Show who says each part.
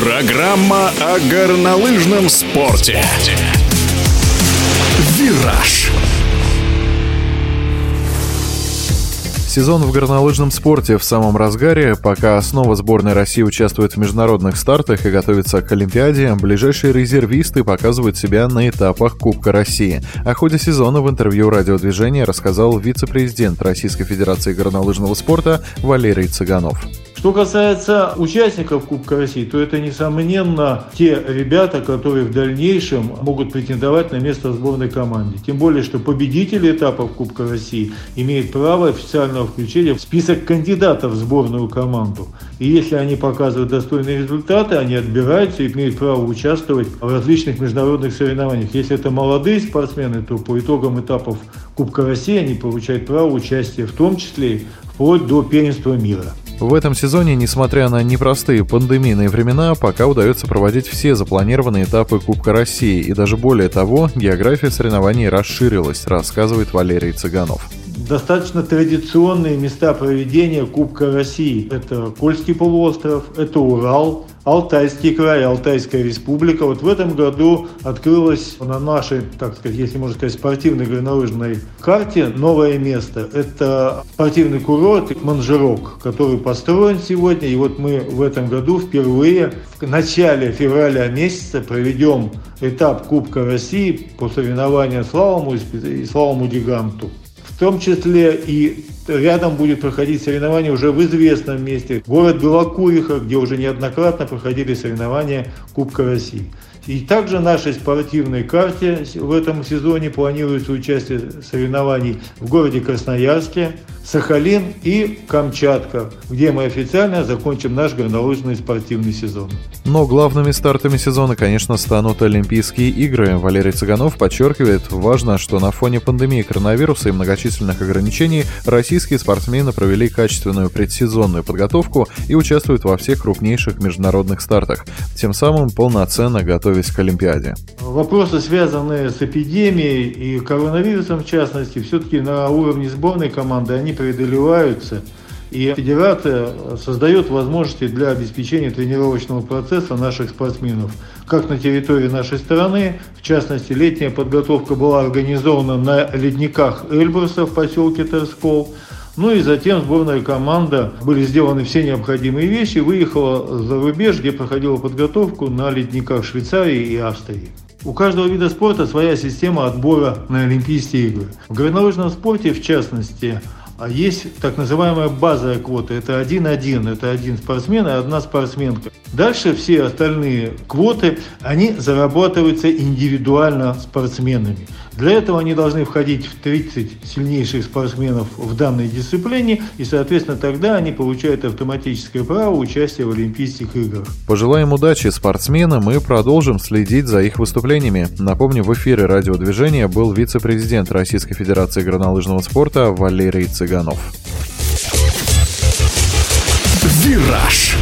Speaker 1: Программа о горнолыжном спорте. «Вираж».
Speaker 2: Сезон в горнолыжном спорте в самом разгаре. Пока основа сборной России участвует в международных стартах и готовится к Олимпиаде, ближайшие резервисты показывают себя на этапах Кубка России. О ходе сезона в интервью радиодвижения рассказал вице-президент Российской Федерации горнолыжного спорта Валерий Цыганов.
Speaker 3: Что касается участников Кубка России, то это, несомненно, те ребята, которые в дальнейшем могут претендовать на место в сборной команде. Тем более, что победители этапов Кубка России имеют право официального включения в список кандидатов в сборную команду. И если они показывают достойные результаты, они отбираются и имеют право участвовать в различных международных соревнованиях. Если это молодые спортсмены, то по итогам этапов Кубка России они получают право участия в том числе вплоть до первенства мира.
Speaker 2: В этом сезоне, несмотря на непростые пандемийные времена, пока удается проводить все запланированные этапы Кубка России, и даже более того, география соревнований расширилась, рассказывает Валерий Цыганов
Speaker 3: достаточно традиционные места проведения Кубка России. Это Кольский полуостров, это Урал, Алтайский край, Алтайская республика. Вот в этом году открылось на нашей, так сказать, если можно сказать, спортивной горнолыжной карте новое место. Это спортивный курорт Манжерок, который построен сегодня. И вот мы в этом году впервые в начале февраля месяца проведем этап Кубка России по соревнованию славому и славому гиганту. В том числе и рядом будет проходить соревнования уже в известном месте. Город Белокуриха, где уже неоднократно проходили соревнования Кубка России. И также нашей спортивной карте в этом сезоне планируется участие соревнований в городе Красноярске, Сахалин и Камчатка, где мы официально закончим наш горнолыжный спортивный сезон.
Speaker 2: Но главными стартами сезона, конечно, станут Олимпийские игры. Валерий Цыганов подчеркивает, важно, что на фоне пандемии коронавируса и многочисленных ограничений российские спортсмены провели качественную предсезонную подготовку и участвуют во всех крупнейших международных стартах, тем самым полноценно готовясь к Олимпиаде.
Speaker 3: Вопросы, связанные с эпидемией и коронавирусом в частности, все-таки на уровне сборной команды, они преодолеваются. И федерация создает возможности для обеспечения тренировочного процесса наших спортсменов. Как на территории нашей страны, в частности, летняя подготовка была организована на ледниках Эльбруса в поселке Терскол. Ну и затем сборная команда, были сделаны все необходимые вещи, выехала за рубеж, где проходила подготовку на ледниках Швейцарии и Австрии. У каждого вида спорта своя система отбора на Олимпийские игры. В горнолыжном спорте, в частности, а есть так называемая базовая квота. Это один-один, это один спортсмен и одна спортсменка. Дальше все остальные квоты, они зарабатываются индивидуально спортсменами. Для этого они должны входить в 30 сильнейших спортсменов в данной дисциплине, и, соответственно, тогда они получают автоматическое право участия в Олимпийских играх.
Speaker 2: Пожелаем удачи спортсменам и продолжим следить за их выступлениями. Напомню, в эфире радиодвижения был вице-президент Российской Федерации горнолыжного спорта Валерий Цыганов.
Speaker 1: «Вираж»